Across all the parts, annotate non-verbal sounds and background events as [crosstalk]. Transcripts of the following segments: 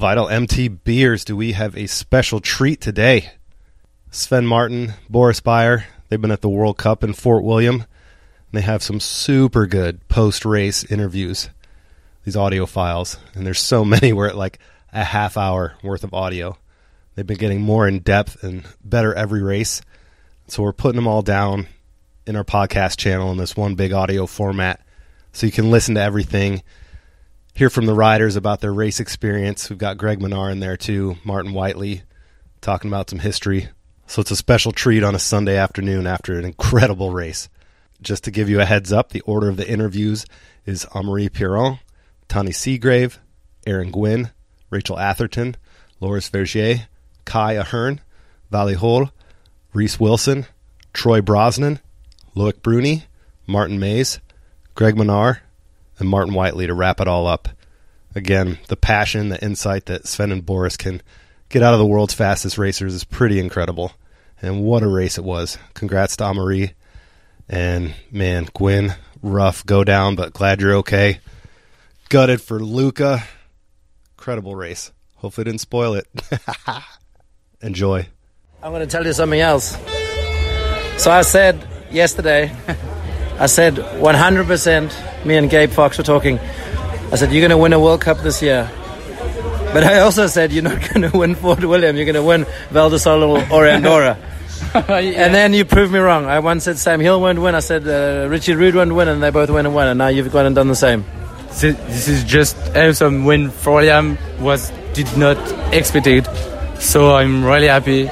Vital MTB here, do we have a special treat today? Sven Martin, Boris Beyer, they've been at the World Cup in Fort William. They have some super good post race interviews, these audio files. And there's so many, we're at like a half hour worth of audio. They've been getting more in depth and better every race. So we're putting them all down in our podcast channel in this one big audio format so you can listen to everything hear from the riders about their race experience. We've got Greg Minnaar in there too, Martin Whiteley talking about some history. So it's a special treat on a Sunday afternoon after an incredible race. Just to give you a heads up, the order of the interviews is Amaury Pierron, Tahnée Seagrave, Aaron Gwin, Rachel Atherton, Loris Vergier, Kye A'hern, Vali Höll, Reece Wilson, Troy Brosnan, Loic Bruni, Martin Maes, Greg Minnaar, and Martin Whiteley to wrap it all up. Again, the passion, the insight that Sven and Boris can get out of the world's fastest racers is pretty incredible. And what a race it was. Congrats to Amaury. And man, Gwin, rough go down, but glad you're okay. Gutted for Luca. Incredible race. Hopefully didn't spoil it. [laughs] Enjoy. I'm going to tell you something else. So I said yesterday, [laughs] I said 100%, me and Gabe Fox were talking. I said, You're going to win a World Cup this year. But I also said, You're not going [laughs] to win Fort William, you're going to win Val di or Andorra. [laughs] yeah. And then you proved me wrong. I once said Sam Hill won't win. I said uh, Richie Rude won't win, and they both went and won. And now you've gone and done the same. This is just awesome win for William was did not expected. So I'm really happy.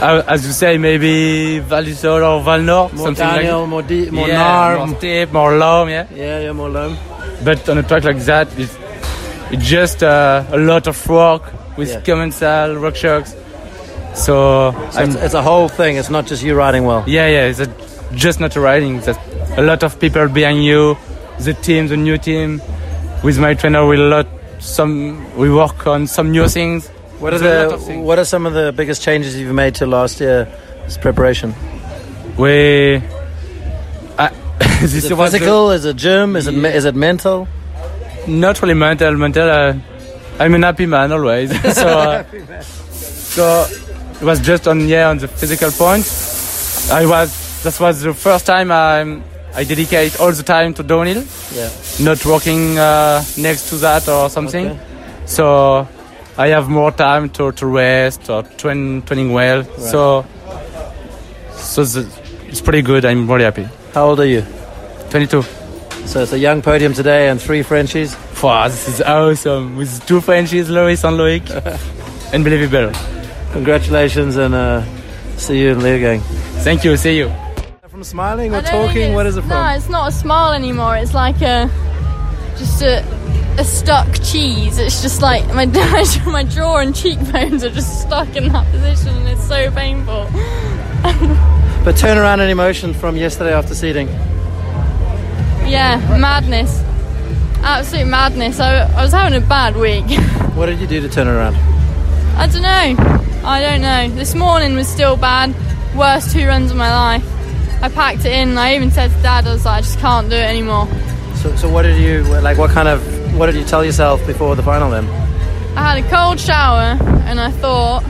Uh, as you say, maybe Val di or Vallnord, More something like more, D- more yeah, Nar. more steep, more low, yeah. Yeah, yeah, more low. But on a track like that, it's, it's just uh, a lot of work with Yeah. Commencal, rock shocks. So, So it's, it's a whole thing. It's not just you riding well. yeah, yeah, it's a, just not riding. It's a lot of people behind you, the team, the new team. With my trainer, we lot some we work on some new things. What are There's the. What are some of the biggest changes you've made to last year's preparation? We I, [laughs] this Is it the- physical? Is it gym? Is it me- is it mental? not really mental. Mental, uh, I'm an happy man always. [laughs] so, uh, so it was just on yeah on the physical point. I was that was the first time I I dedicate all the time to downhill, Yeah. not working uh, next to that or something. Okay. So I have more time to, to rest or train training well. So so the, it's pretty good. I'm really happy. How old are you? 22. So it's a young podium today and three Frenchies. Wow, this is awesome. With two Frenchies, Loris and Loic. [laughs] Unbelievable. Congratulations and uh, see you in Leogang. Thank you. See you. From smiling or I don't think talking? What is it from? No, it's not a smile anymore. It's like a just a a stuck cheese. It's just like my [laughs] my jaw and cheekbones are just stuck in that position, and it's so painful. [laughs] But turn around and emotion from yesterday after seeding. Yeah, madness, absolute madness. I, I was having a bad week. [laughs] What did you do to turn around? I don't know. I don't know. This morning was still bad. Worst two runs of my life. I packed it in. I even said to Dad, I was like, I just can't do it anymore. So, so what did you like? What kind of what did you tell yourself before the final then? I had a cold shower and I thought,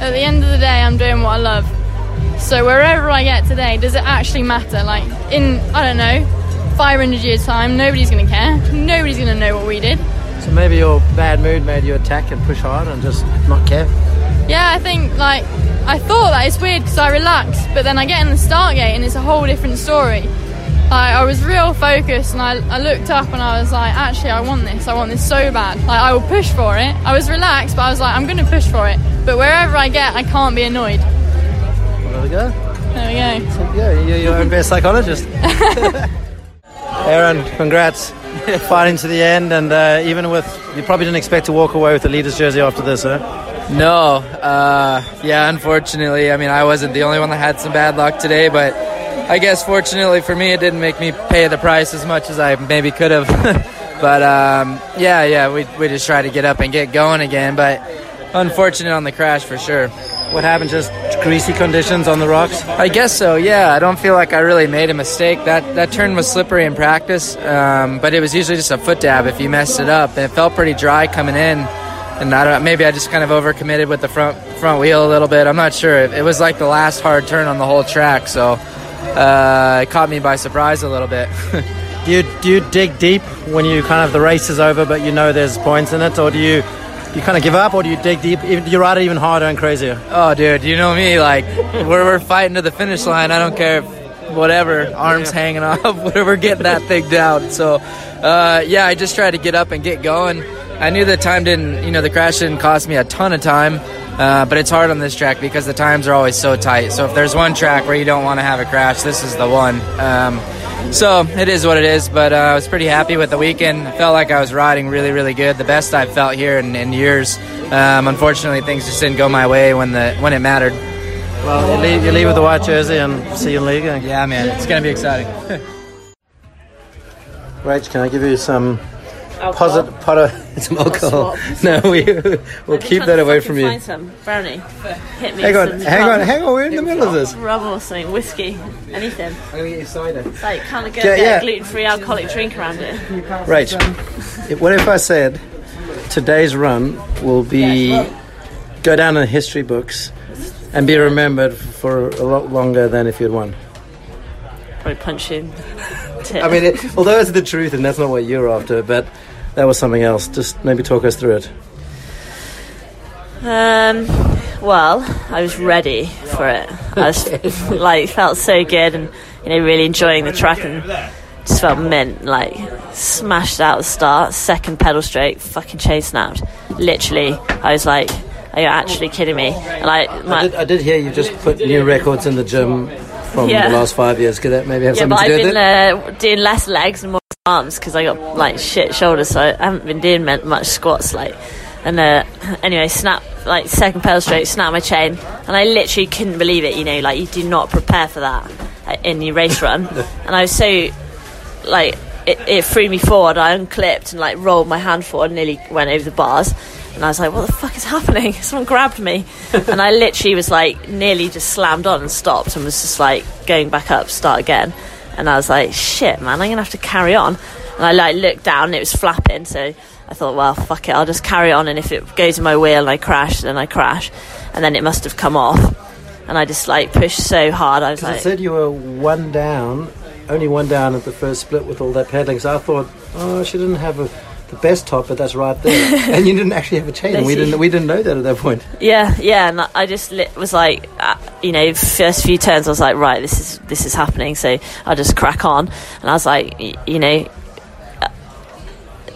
at the end of the day, I'm doing what I love. So wherever I get today, does it actually matter? Like in, I don't know, 500 years time, nobody's going to care. Nobody's going to know what we did. So maybe your bad mood made you attack and push hard and just not care. Yeah, I think like I thought that it's weird because I relax, but then I get in the start gate and it's a whole different story. Like I was real focused and I, I looked up and I was like, actually, I want this. I want this so bad. Like I will push for it. I was relaxed, but I was like, I'm going to push for it. But wherever I get, I can't be annoyed. There we go. There we go. Yeah, you're your own best psychologist. [laughs] Aaron, congrats. Fighting to the end, and uh, even with you probably didn't expect to walk away with the leader's jersey after this, huh? No, uh, yeah, unfortunately. I mean, I wasn't the only one that had some bad luck today, but I guess fortunately for me, it didn't make me pay the price as much as I maybe could have. [laughs] but um, yeah, yeah, we, we just try to get up and get going again, but unfortunate on the crash for sure. What happened? Just greasy conditions on the rocks. I guess so. Yeah, I don't feel like I really made a mistake. That that turn was slippery in practice, um, but it was usually just a foot dab if you messed it up. And it felt pretty dry coming in, and I don't. Maybe I just kind of overcommitted with the front front wheel a little bit. I'm not sure. It, it was like the last hard turn on the whole track, so uh, it caught me by surprise a little bit. [laughs] Do you do you dig deep when you kind of the race is over, but you know there's points in it, or do you you kind of give up, or do you dig deep? Do you ride it even harder and crazier? oh, dude, you know me. Like we're we're fighting to the finish line. I don't care. If, Whatever, arms hanging [laughs] off, whatever, getting that thing down. So, uh, yeah, I just try to get up and get going. I knew the time didn't, you know, the crash didn't cost me a ton of time, uh, but it's hard on this track because the times are always so tight. So if there's one track where you don't want to have a crash, this is the one. Um, so it is what it is, but uh, I was pretty happy with the weekend. I felt like I was riding really, really good, the best I've felt here in, in years. Um, unfortunately, things just didn't go my way when the when it mattered. Well, you leave, you leave with the white jersey and see you in league. Yeah, man, it's gonna be exciting. [laughs] Rach, can I give you some positive, positive [laughs] some alcohol? No, we we'll keep that away from you. Find some brownie. Hit me. Hang on, some hang on, hang on. We're in the middle of this. Rum or something, whiskey, anything. I'm gonna get you cider. It's like kind of go Yeah, get yeah. a gluten-free alcoholic drink around it. Rach, if- what if I said today's run will be go down in the history books and be remembered for a lot longer than if you'd won? Probably punch you. in the [laughs] I mean, it, although it's the truth and that's not what you're after, but that was something else. Just maybe talk us through it. Um, well, I was ready for it. I was [laughs] like felt so good and you know really enjoying the track and just felt mint. Like smashed out the start, second pedal straight, fucking chain snapped. Literally, I was like, "Are you actually kidding me?" And like I did, I did hear you just put new records in the gym from Yeah. the last five years. Could that maybe have yeah, something to I've do with been it? uh, doing less legs and more arms because I got like shit shoulders, so I haven't been doing much squats. Like, and uh, anyway, snap like second pedal straight, snap my chain, and I literally couldn't believe it. You know, like you do not prepare for that in your race run, [laughs] and I was so like it, it threw me forward. I unclipped and like rolled my hand forward, and nearly went over the bars. And I was like, "What the fuck is happening?" [laughs] Someone grabbed me, and I literally was like, nearly just slammed on and stopped, and was just like going back up, start again. And I was like, "Shit, man, I'm gonna have to carry on." And I like looked down, and it was flapping, so I thought, "Well, fuck it, I'll just carry on." And if it goes in my wheel and I crash, then I crash, and then it must have come off. And I just like pushed so hard. I was like, it said you were one down, only one down at the first split with all that pedaling. So I thought, oh, she didn't have a, the best top, but that's right there. [laughs] and you didn't actually have a chain. and we didn't. We didn't know that at that point. Yeah, yeah, and I just was like, uh, you know, first few turns, I was like, right, this is this is happening, so I'll just crack on, and I was like, y- you know, uh,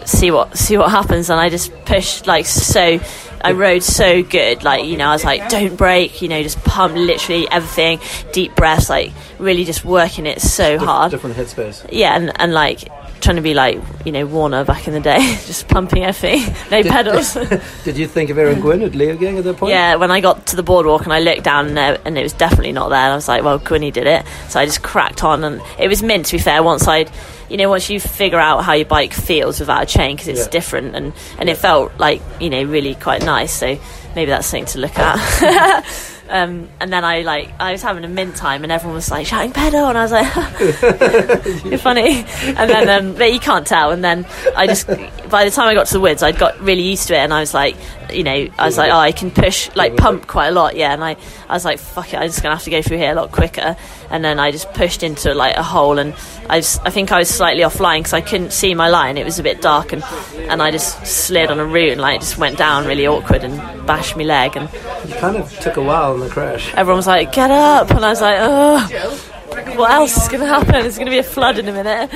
see what see what happens, and I just pushed like so. I rode so good, like you know, I was like, don't break, you know, just pump literally everything, deep breaths, like really just working it so hard Different headspace. yeah, and, and like trying to be like you know Warner back in the day, [laughs] just pumping Effie, no pedals. [laughs] Did you think of Aaron Gwin at Leogang at that point? yeah, when I got to the boardwalk and I looked down and, uh, and it was definitely not there, and I was like, well, Quinny did it, so I just cracked on, and it was mint to be fair. Once I'd you know, once you figure out how your bike feels without a chain, because it's Yeah. different, and, and it felt like, you know, really quite nice. So maybe that's something to look at. [laughs] um, and then I like, I was having a mint time, and everyone was like shouting pedal, and I was like, [laughs] you're funny. And then, um, but you can't tell. And then I just, by the time I got to the woods, I'd got really used to it, and I was like, you know, I was like, oh, I can push, like pump quite a lot, yeah. And I, I was like, fuck it, I'm just gonna have to go through here a lot quicker. And then I just pushed into like a hole, and I, just, I think I was slightly offline because I couldn't see my line. It was a bit dark, and and I just slid on a route and like just went down really awkward and bashed my leg, and It kind of took a while in the crash. everyone was like, "Get up!" And I was like, "Oh, what else is going to happen? There's going to be a flood in a minute."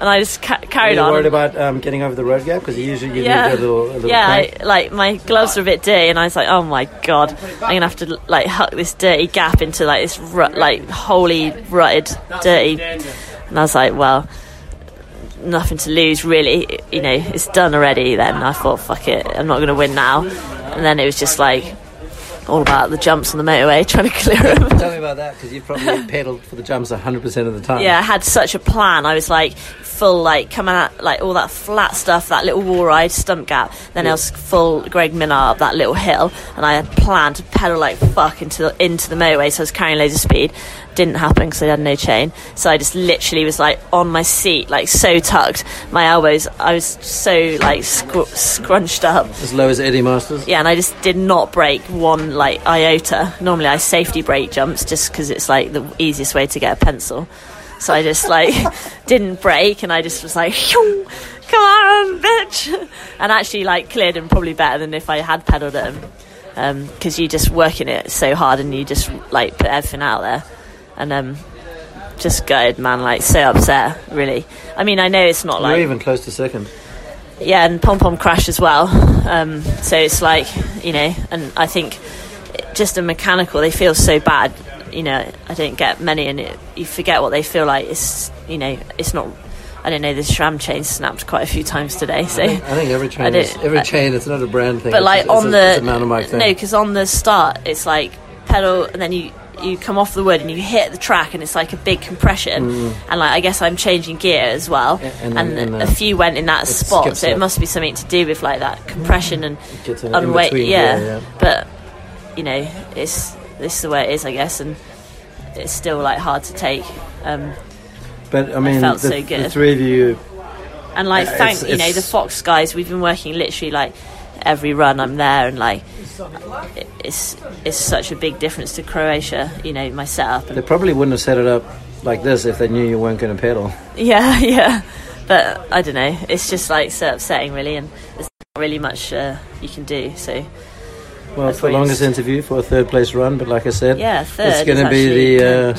And I just ca- carried you on. worried about um, getting over the road gap? Because usually you yeah, do a little, a little yeah. I, like my gloves were a bit dirty, and I was like, "Oh my god, I'm gonna have to like huck this dirty gap into like this rut, like holy rutted dirty." And I was like, "Well." Nothing to lose, really. You know, it's done already. Then I thought, fuck it, I'm not going to win now. And then it was just like, all about the jumps on the motorway, [laughs] trying to clear them. Tell me about that because you probably [laughs] pedaled for the jumps 100% of the time. yeah, I had such a plan. I was like full like coming at like all that flat stuff, that little wall ride, stump gap. Then I was full Greg Minnaar up that little hill, and I had planned to pedal like fuck into the, into the motorway. So I was carrying loads of speed. Didn't happen because I had no chain. So I just literally was like on my seat, like so tucked. My elbows, I was so like scr- scrunched up. As low as Eddie Masters. Yeah, and I just did not break one like iota. Normally I safety brake jumps just because it's like the easiest way to get a pencil. So I just like [laughs] didn't break, and I just was like, "Phew, "Come on, bitch!" [laughs] And actually like cleared him probably better than if I had pedalled at him, because you just working it so hard and you just like put everything out there, and um, just gutted, man. Like so upset, really. I mean, I know it's not You're like even close to second. yeah, and Pom Pom crash as well. Um, so it's like, you know, and I think just a mechanical, they feel so bad. You know, I don't get many, and it, you forget what they feel like. It's, you know, it's not. I don't know. The SRAM chain snapped quite a few times today. So, I think every I chain, don't- is, every I- chain, it's not a brand thing. but like it's on a, the it's a mountain bike thing. no, because on the start, it's like pedal, and then you you come off the wood and you hit the track, and it's like a big compression. And like I guess I'm changing gear as well, Mm. and and, and, a few went in that spot, so it up. must be something to do with like that compression and in- in unweight. Yeah. yeah. but you know, it's this is the way it is, I guess, and it's still like hard to take. Um, But I mean, felt the, so the good. three of you, and like Yeah, thank it's- you know the Fox guys. We've been working literally like every run. I'm there, and like it's it's such a big difference to Croatia. You know my setup. they probably wouldn't have set it up like this if they knew you weren't going to pedal. yeah, [laughs] yeah. But I don't know. It's just like so upsetting, really, and there's not really much uh, you can do. So Well, That's it's the longest interview for a third place run, but like I said, yeah, third. it's going to be the, uh,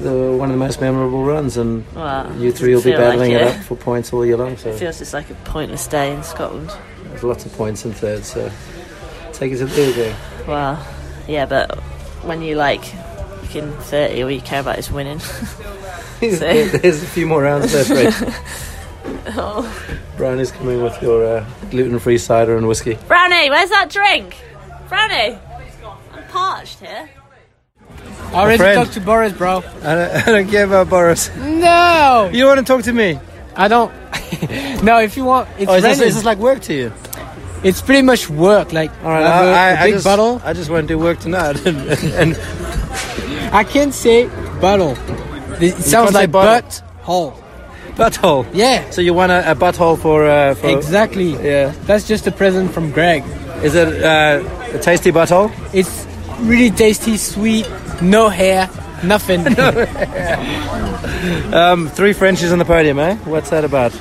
the one of the most memorable runs, and Well, you three will be feel like battling it it. up for points all year long. So It feels just like a pointless day in Scotland. there's lots of points in third. So take it to the game. Well, yeah, but when you like fucking 30, all you care about is winning. [laughs] [laughs] There's a few more rounds left, right? [laughs] oh. Brian is coming with your uh, gluten-free cider and whiskey. Brownie, where's that drink? Brownie, I'm parched here. I already friend. talked to Boris, bro. I don't, I don't care about Boris. No, You want to talk to me? I don't. [laughs] no, if you want, it's Oh, is this, is this like work to you? It's pretty much work. Like All right, I have a- I, a I, big just, bottle. I just want to do work tonight. and, and I can't say bottle. It sounds can't say like bottle. butt hole. butthole. Yeah, So you want a, a butthole for, uh, for exactly. Yeah. That's just a present from Greg. Is it uh, a tasty butthole? It's really tasty, sweet, no hair, nothing. [laughs] Um, three Frenchies on the podium, eh? What's that about?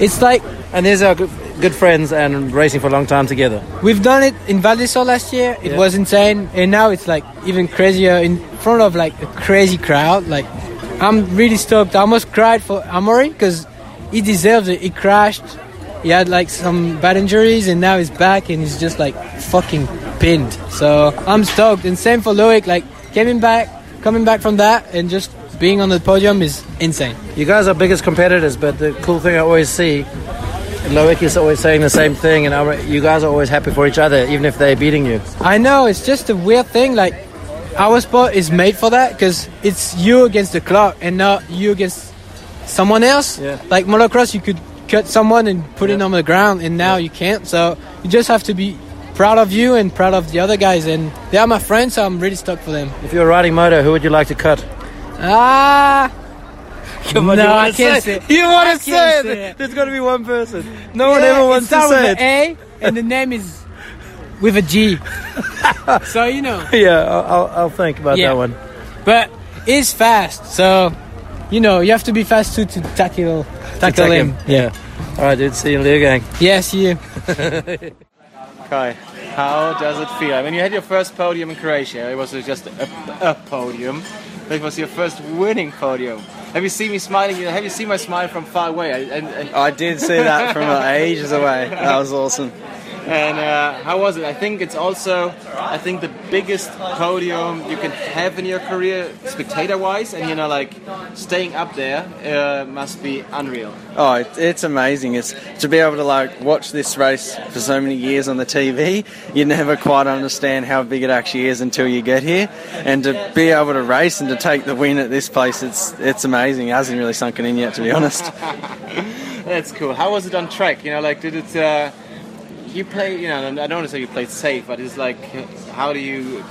it's like And these are good, good friends and racing for a long time together. we've done it in Val last year. It Yeah. was insane, and now it's like even crazier in front of like a crazy crowd. Like I'm really stoked. I almost cried for Amaury because he deserves it. He crashed. He had like some bad injuries, and now he's back, and he's just like fucking pinned. So I'm stoked. And same for Loic. Like coming back, coming back from that, and just being on the podium is insane. You guys are biggest competitors, but the cool thing I always see, Loic is always saying the same thing, and you guys are always happy for each other, even if they're beating you. I know it's just a weird thing. Like our sport is made for that because it's you against the clock and not you against someone else. Yeah. Like motocross, you could cut someone and put it Yeah. on the ground, and now you can't. So you just have to be proud of you and proud of the other guys. And they are my friends, so I'm really stuck for them. If you're riding moto, who would you like to cut? Ah, [laughs] Come on, No, you I can't say, say- You want to say it. it. There's got to be one person. No one ever wants to say with it. an A, and the name is with a G. [laughs] so you know. Yeah, I'll, I'll, think about Yeah. that one. but he's fast. So, you know, you have to be fast too to tackle tackle Attack him. Yeah. All right, dude. See you in the gang. Yes, you. [laughs] Kye, how does it feel? When you had your first podium in Croatia, it was just a, a podium. But it was your first winning podium. Have you seen me smiling? Have you seen my smile from far away? I- And, and I did see that from uh, ages away. That was awesome. And uh, how was it? I think it's also, I think the biggest podium you can have in your career, spectator-wise, and you know, like staying up there uh, must be unreal. Oh, it, it's amazing. It's to be able to like watch this race for so many years on the TV. You never quite understand how big it actually is until you get here, and to be able to race and to take the win at this place, it's it's amazing. It hasn't really sunken in yet, to be honest. [laughs] That's cool. How was it on track? You know, like did it? Uh, you play? You know, I don't want to say you play safe, but it's like, how do you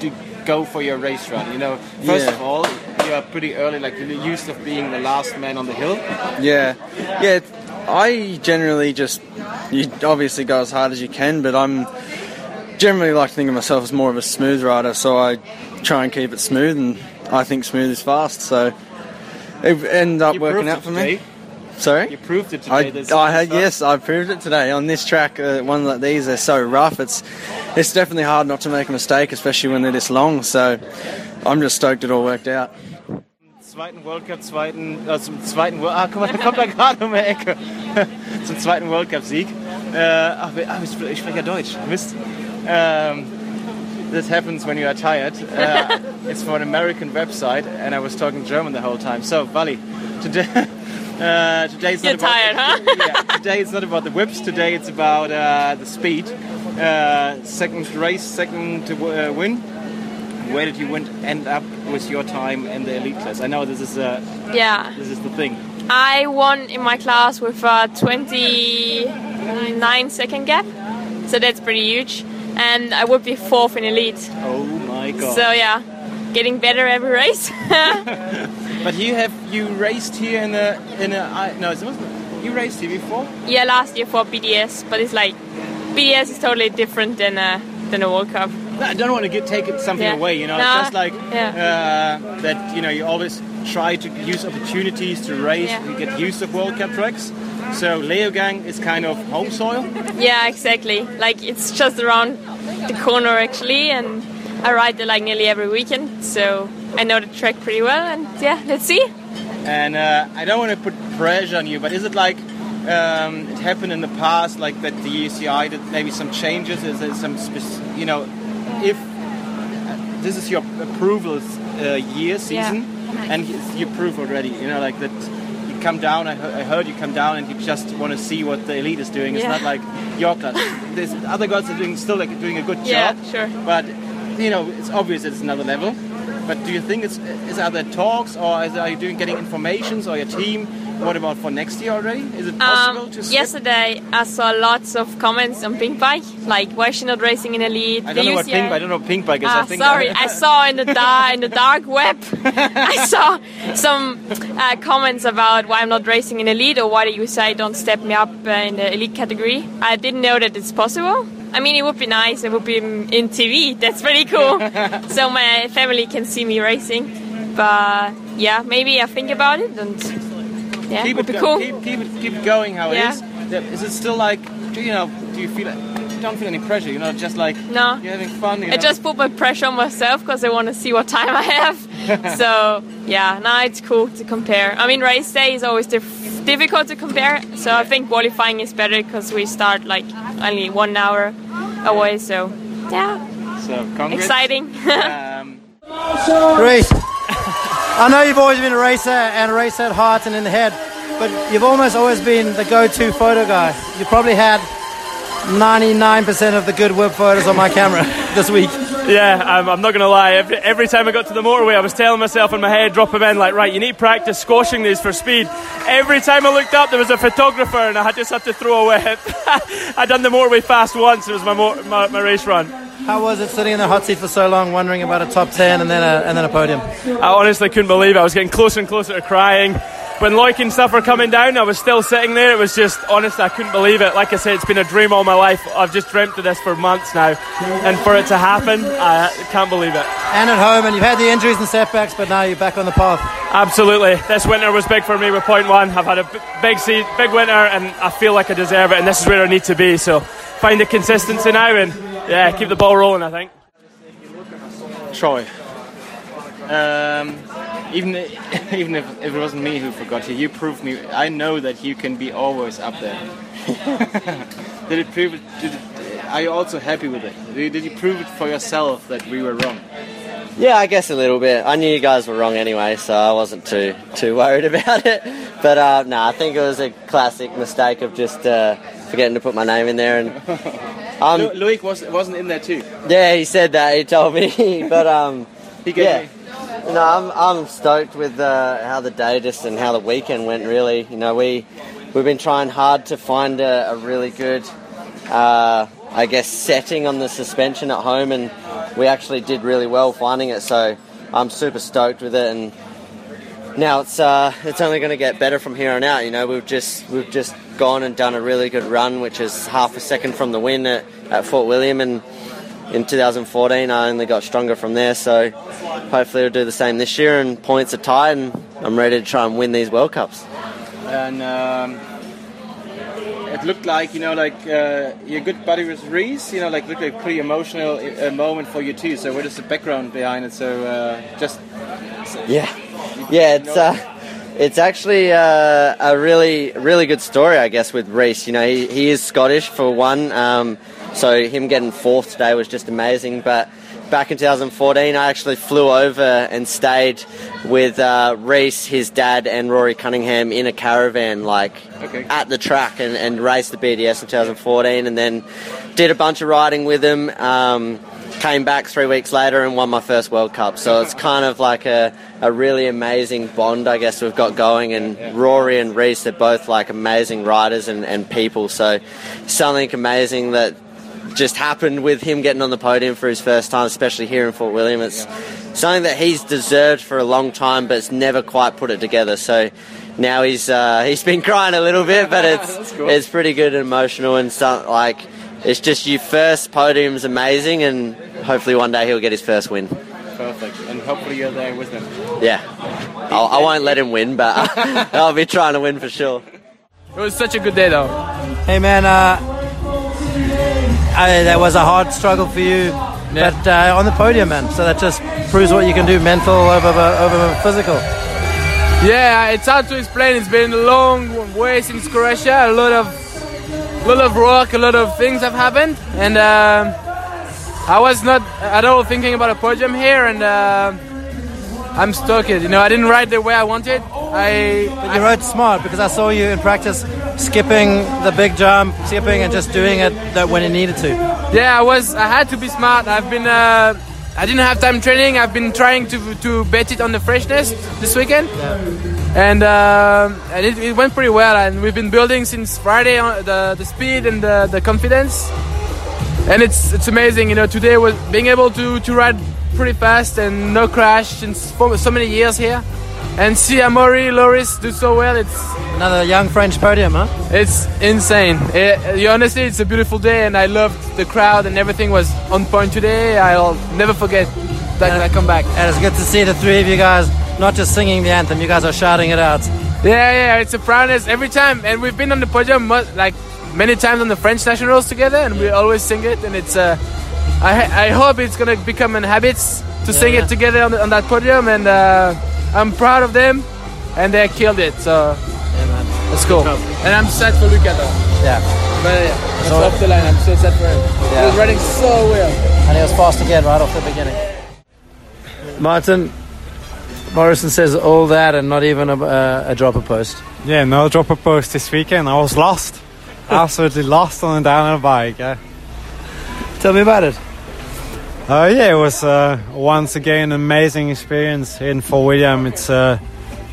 do go for your race run? You know, first Yeah. of all, you are pretty early. Like you're used of being the last man on the hill. Yeah, yeah. I generally just you obviously go as hard as you can, but I'm generally like to think of myself as more of a smooth rider, so I try and keep it smooth, and I think smooth is fast. So it ended up You working out for today. me. Sorry. You proved it today. I, I had yes, I proved it today on this track. Uh, one like these, they're so rough. It's it's definitely hard not to make a mistake, especially when they're this long. So I'm just stoked it all worked out. zweiten World Cup, zweiten, äh, zum zweiten, Wo- ah, guck mal, da kommt er gerade um die Ecke. [laughs] zum zweiten World Cup Sieg. Äh, ach, ah, ich ich spreche ja Deutsch. Mist. Um, this happens when you are tired. Uh, [laughs] it's for an American website, and I was talking German the whole time. So, Wally, today. [laughs] Uh, today it's You're not about tired, huh? [laughs] yeah, today it's not about the whips. Today it's about uh, the speed. Uh, second race, second to uh, win. Where did you win, end up with your time in the elite class? I know this is uh, Yeah. this is the thing. I won in my class with a 29 second gap, so that's pretty huge. And I would be fourth in elite. Oh my god! So yeah, getting better every race. [laughs] but you have you raced here in a in a I, no, it wasn't. You raced here before? yeah, last year for BDS, but it's like BDS is totally different than a than a World Cup. No, I don't want to get take something Yeah. away. You know, it's just like yeah. uh, that. You know, you always try to use opportunities to race. Yeah. You get used to World Cup tracks. So Leogang is kind of home soil. [laughs] Yeah, exactly. Like it's just around the corner actually, and I ride there like nearly every weekend, so I know the track pretty well. And yeah, let's see. And uh, I don't want to put pressure on you, but is it like um, it happened in the past, like that the UCI did maybe some changes? Is there some, you know, if uh, this is your approval uh, year season, and you prove already, you know, like that you come down. I, I heard you come down and you just want to see what the elite is doing. It's Yeah. not like your class. There's other guys are doing still like doing a good Yeah, job. sure. But you know, it's obvious it's another level. But do you think it's is are there talks or is, are you doing getting informations or your team? What about for next year already? Is it possible Um, to skip? yesterday, I saw lots of comments on Pink Bike, like why is she not racing in elite? I don't know what UCI pink. I don't know what pink bike is. Ah, I think sorry, I saw in the [laughs] dark in the dark web. [laughs] I saw some uh, comments about why I'm not racing in elite or why the UCI don't step me up uh, in the elite category. I didn't know that it's possible. I mean, it would be nice. It would be in TV. That's pretty cool. [laughs] so my family can see me racing. But yeah, maybe I think about it and yeah, keep it would be go- cool. Keep, keep it keep it going how it is. Yeah, Is it still like? Do you know? Do you feel? You don't feel any pressure. You're not just like No. you're having fun. You I know? just put my pressure on myself because I want to see what time I have. [laughs] so yeah, now it's cool to compare. I mean, race day is always dif- difficult to compare. So I think qualifying is better because we start like only one hour away. So yeah, so congrats. exciting. [laughs] Um, Reece, I know you've always been a racer and a racer at heart and in the head, but you've almost always been the go-to photo guy. You probably had 99% of the good whip photos on my camera [laughs] this week. Yeah, um, I'm not going to lie. Every, every time I got to the motorway, I was telling myself in my head, drop them in, like, right, you need practice squashing these for speed. Every time I looked up, there was a photographer, and I just had to throw a whip. [laughs] I'd done the motorway fast once. It was my, mo- my, my race run. How was it sitting in the hot seat for so long, wondering about a top 10 and then a, and then a podium? I honestly couldn't believe it. I was getting closer and closer to crying. When Loic and stuff were coming down, I was still sitting there. It was just, honestly, I couldn't believe it. Like I said, it's been a dream all my life. I've just dreamt of this for months now. And for it to happen, I can't believe it. And at home, and you've had the injuries and setbacks, but now you're back on the path. Absolutely. This winter was big for me with point one. I've had a big se- big winter and I feel like I deserve it and this is where I need to be. So find the consistency now and yeah, keep the ball rolling I think. Troy. Um, even [laughs] even if, if it wasn't me who forgot you, you proved me. I know that you can be always up there. [laughs] did it prove it? Did it are you also happy with it? Did you prove it for yourself that we were wrong? Yeah, I guess a little bit. I knew you guys were wrong anyway, so I wasn't too too worried [laughs] about it. But uh, no, I think it was a classic mistake of just uh, forgetting to put my name in there. And um, Lu- was wasn't in there too. yeah, he said that. He told me, but um, He gave yeah. me. No, I'm, I'm stoked with uh, how the day just and how the weekend went. Really, you know, we we've been trying hard to find a, a really good, uh, I guess, setting on the suspension at home, and we actually did really well finding it. So I'm super stoked with it, and now it's uh, it's only going to get better from here on out. You know, we've just we've just gone and done a really good run, which is half a second from the win at, at Fort William, and in 2014 I only got stronger from there. So hopefully we'll do the same this year, and points are tied, and I'm ready to try and win these World Cups. and um, it looked like you know like uh, your good buddy with Reece. You know, like looked like a pretty emotional uh, moment for you too. So what is the background behind it? So uh, just Yeah, yeah, it's uh, it's actually uh, a really really good story, I guess, with Reece. You know, he, he is Scottish for one, um, so him getting fourth today was just amazing. But back in 2014, I actually flew over and stayed with uh, Reece, his dad, and Rory Cunningham in a caravan, like Okay. at the track, and, and raced the BDS in 2014, and then did a bunch of riding with him. Um, came back three weeks later and won my first World Cup. So it's kind of like a, a really amazing bond, I guess, we've got going. And Rory and Reece, they're both like amazing riders and, and people. So something amazing that just happened with him getting on the podium for his first time, especially here in Fort William. It's something that he's deserved for a long time, but it's never quite put it together. So now he's uh, he's been crying a little bit, but it's [laughs] it's pretty good and emotional and something like it's just your first podium's amazing, and hopefully one day he'll get his first win. perfect, and hopefully you're there with him. Yeah, I'll, I won't let him win, but [laughs] I'll be trying to win for sure. It was such a good day, though. Hey man, uh, I, that was a hard struggle for you, but uh, on the podium, man. So that just proves what you can do, mental over over physical. Yeah, it's hard to explain. It's been a long way since Croatia. A lot of, lot of rock, a lot of things have happened, and um I was not at all thinking about a podium here, and uh, I'm stoked. You know, I didn't ride the way I wanted. I, But you rode smart because I saw you in practice skipping the big jump, skipping and just doing it that when it needed to. Yeah, I was. I had to be smart. I've been. Uh, I didn't have time training. I've been trying to to bet it on the freshness this weekend, and um and it, it went pretty well. And we've been building since Friday on the the speed and the, the confidence, and it's it's amazing. You know, today was being able to to ride pretty fast and no crash since so many years here, and see Amaury Loris do so well. It's Another young French podium, huh? it's insane. It, you- honestly, it's a beautiful day, and I loved the crowd, and everything was on point today. I'll never forget that I come back. And it's good to see the three of you guys not just singing the anthem, you guys are shouting it out. Yeah, yeah, it's a proudness every time, and we've been on the podium like many times on the French nationals together, and we always sing it, and it's. Uh, I I hope it's gonna become a habit to sing yeah. it together on, the, on that podium, and uh, I'm proud of them, and they killed it. So let's go. And I'm sad for Luca though. Yeah. But yeah, that's So- off the line. I'm so sad for him. He was riding so well. And he was fast again right off the beginning. Martin, Morrison says all that and not even a, uh, a dropper post. Yeah, no dropper post this weekend. I was lost. [laughs] Absolutely lost on a downhill bike. Yeah. Tell me about it. Uh, yeah, it was uh, once again an amazing experience in Fort William. It's, uh,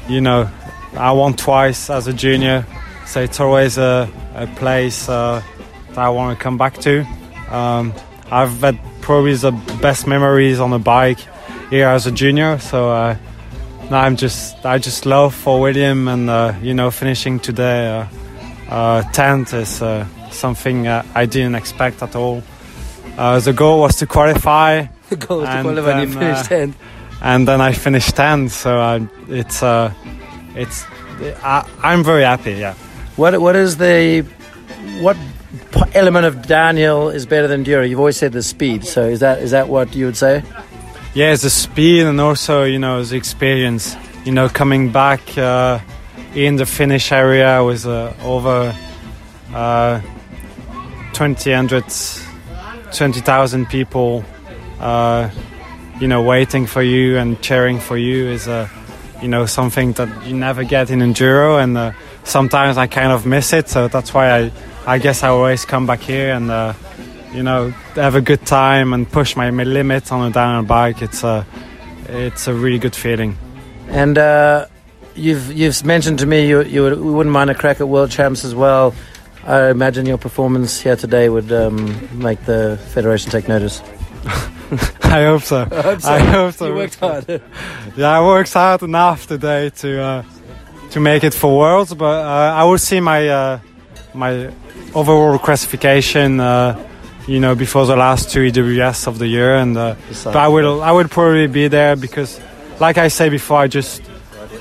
you know, I won twice as a junior, so it's always a, a place uh, that I want to come back to. Um, I've had probably the best memories on a bike here as a junior, so uh, now I'm just I just love Fort William, and uh, you know, finishing today tenth is something I didn't expect at all. Uh, the goal was to qualify. [laughs] The goal was to qualify and you finished uh, 10th. and then I finished 10th. So uh, it's uh, it's I, I'm very happy. Yeah. What what is the what element of downhill is better than enduro? You've always said the speed. So is that is that what you would say? Yeah, it's the speed and also you know the experience. You know, coming back uh, in the finish area with uh, over uh, 20, 20,000 people, uh, you know, waiting for you and cheering for you is a, you know, something that you never get in enduro, and uh, sometimes I kind of miss it. So that's why I, I guess I always come back here and, uh, you know, have a good time and push my limits on a downhill bike. It's a, it's a really good feeling. And uh, you've you've mentioned to me you you would, wouldn't mind a crack at world champs as well. I imagine your performance here today would um, make the federation take notice. [laughs] I hope so. [laughs] I hope so. I hope so. You worked hard. [laughs] yeah, I worked hard enough today to uh, to make it for worlds, but uh, I will see my uh, my overall classification. Uh, you know, before the last two EWS of the year, and uh, but I will I will probably be there because, like I say before, I just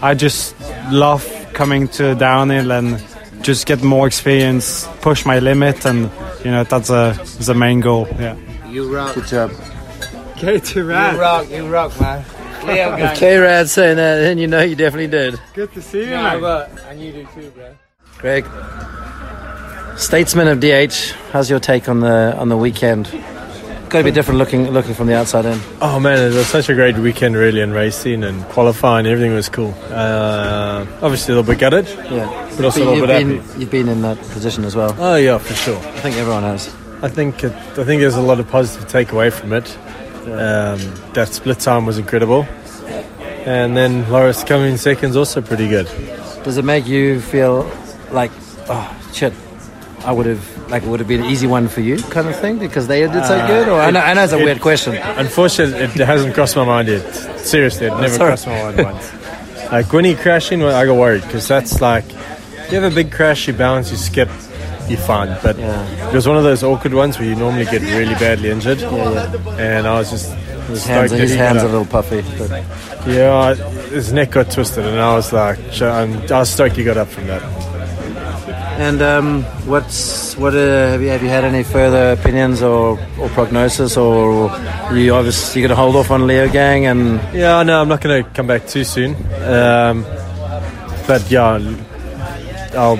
I just love coming to downhill and just get more experience, push my limit, and you know that's a the main goal. Yeah. You rock. Good job. Okay, too You rock. You rock, man. Leo [laughs] If K Rad saying that, then you know you definitely did. Good to see you, No, mate. but and you do too, bro. Greg, statesman of DH, how's your take on the on the weekend? Got to be different looking looking from the outside in. Oh man, it was such a great weekend, really, in racing and qualifying. Everything was cool. Uh, obviously, a little bit gutted, Yeah, but also a you've little bit been, happy. you've been in that position as well. Oh yeah, for sure. I think everyone has. I think it, I think there's a lot of positive takeaway from it. Um, that split time was incredible, and then Loris coming in second is also pretty good. Does it make you feel like, oh shit, I would have like it would have been an easy one for you, kind of thing, because they did so Uh, good? Or I know, I know it's a it- weird question. Unfortunately, it hasn't crossed my mind yet. Seriously, it never sorry. crossed my mind once. Like when he crashing, well, I got worried because that's like you have a big crash, you balance, you skip, you're fine. But it was one of those awkward ones where you normally get really badly injured. yeah, yeah. And I was just His hands, his hands are a little puffy. But Yeah, his neck got twisted, and I was like, I was stoked he got up from that. And um, what's what uh, have you have you had any further opinions or, or prognosis or you obviously you're gonna hold off on Leogang and Yeah, no, I'm not going to come back too soon. Um, but yeah, I'll,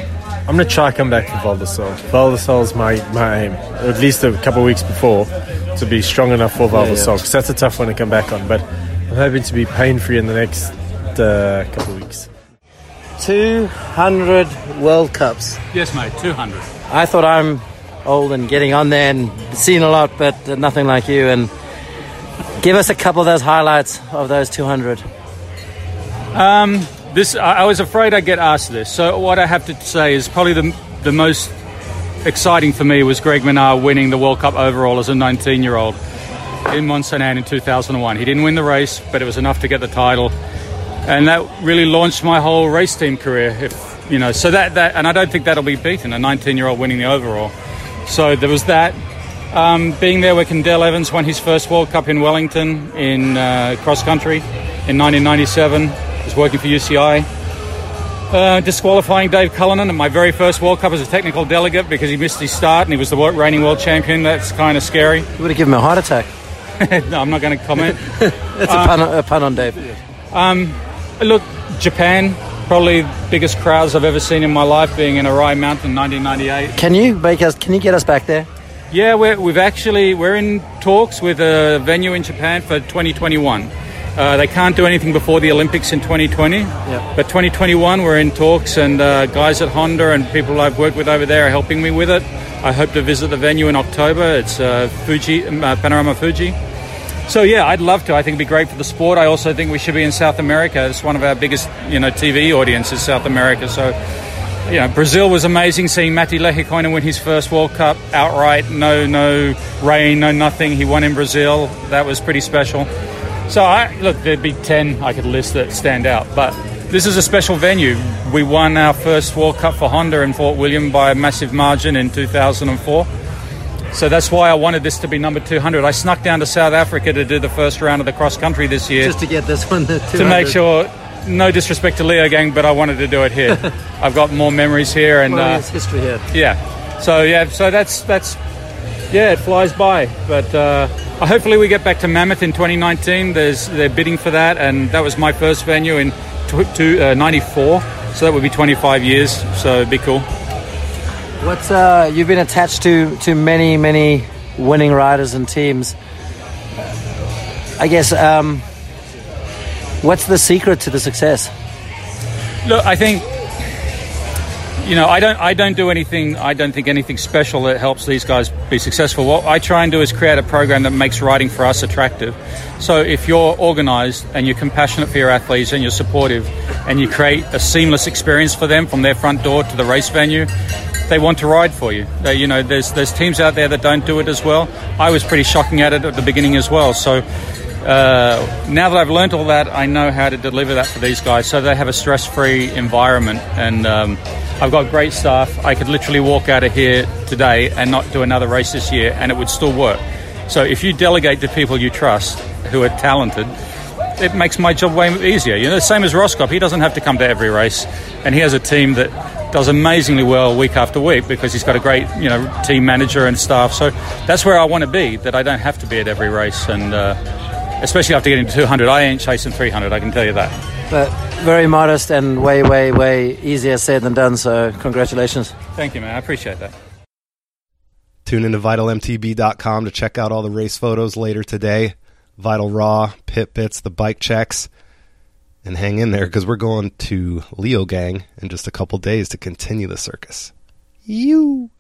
I'm going to try to come back for Val di Sole. Valdesol's my, my aim, at least a couple of weeks before, to be strong enough for Yeah, yeah. Val di Sole, because that's a tough one to come back on. But I'm hoping to be pain free in the next uh, couple of weeks. 200 World Cups. Yes, mate, 200. I thought I'm old and getting on there and seen a lot, but nothing like you. And give us a couple of those highlights of those 200. Um, this I, I was afraid I'd get asked this. So what I have to say is probably the the most exciting for me was Greg Minnaar winning the World Cup overall as a 19 year old in Mont Sainte Anne in 2001. He didn't win the race, but it was enough to get the title, and that really launched my whole race team career. If you know, so that that and I don't think that'll be beaten. A 19 year old winning the overall. So there was that. Um, being there when Dale Evans won his first World Cup in Wellington in uh, cross country in 1997. Was working for UCI. Uh, disqualifying Dave Cullinan at my very first World Cup as a technical delegate because he missed his start and he was the reigning world champion. That's kind of scary. You would have given him a heart attack. [laughs] no, I'm not going to comment. [laughs] That's Uh, a, pun, a pun on Dave. Um, look, Japan, probably biggest crowds I've ever seen in my life, being in Arai Mountain in 1998. Can you make us? Can you get us back there? Yeah, we're, we've actually we're in talks with a venue in Japan for 2021. Uh, they can't do anything before the Olympics in 2020, but 2021 we're in talks, and uh, guys at Honda and people I've worked with over there are helping me with it. I hope to visit the venue in October. It's uh, Fuji uh, Panorama Fuji. So yeah, I'd love to. I think it'd be great for the sport. I also think we should be in South America. It's one of our biggest, you know, TV audiences, South America. So, you know, Brazil was amazing seeing Matti Lehikoinen win his first World Cup outright. No, no rain, no nothing. He won in Brazil. That was pretty special. So I look, there'd be ten I could list that stand out, but this is a special venue. We won our first World Cup for Honda in Fort William by a massive margin in 2004. So that's why I wanted this to be number 200. I snuck down to South Africa to do the first round of the cross country this year Just to get this one to make sure. No disrespect to Leogang, but I wanted to do it here. [laughs] I've got more memories here, and Well, uh, history here. yeah. So yeah, so that's that's yeah, it flies by. But uh, hopefully we get back to Mammoth in 2019. There's they're bidding for that, and that was my first venue in uh, '94. So that would be 25 years. So it'd be cool. What's uh, you've been attached to to many many winning riders and teams. I guess um, what's the secret to the success? Look, I think you know, I don't, I don't do anything. I don't think anything special that helps these guys be successful. What I try and do is create a program that makes riding for us attractive. So if you're organised and you're compassionate for your athletes and you're supportive, and you create a seamless experience for them from their front door to the race venue, they want to ride for you. You know, there's there's teams out there that don't do it as well. I was pretty shocking at it at the beginning as well. So uh, now that I've learned all that, I know how to deliver that for these guys so they have a stress free environment. And um, I've got great staff. I could literally walk out of here today and not do another race this year, and it would still work. So if you delegate to people you trust who are talented, it makes my job way easier. You know, the same as Roskopp. He doesn't have to come to every race, and he has a team that does amazingly well week after week because he's got a great, you know, team manager and staff. So that's where I want to be. That I don't have to be at every race, and uh, especially after getting to 200, I ain't chasing 300. I can tell you that. But very modest and way, way, way easier said than done. So congratulations. Thank you, man. I appreciate that. Tune into vitalmtb.com to check out all the race photos later today. Vital Raw, Pit Bits, the bike checks. And hang in there because we're going to Leogang in just a couple days to continue the circus. You.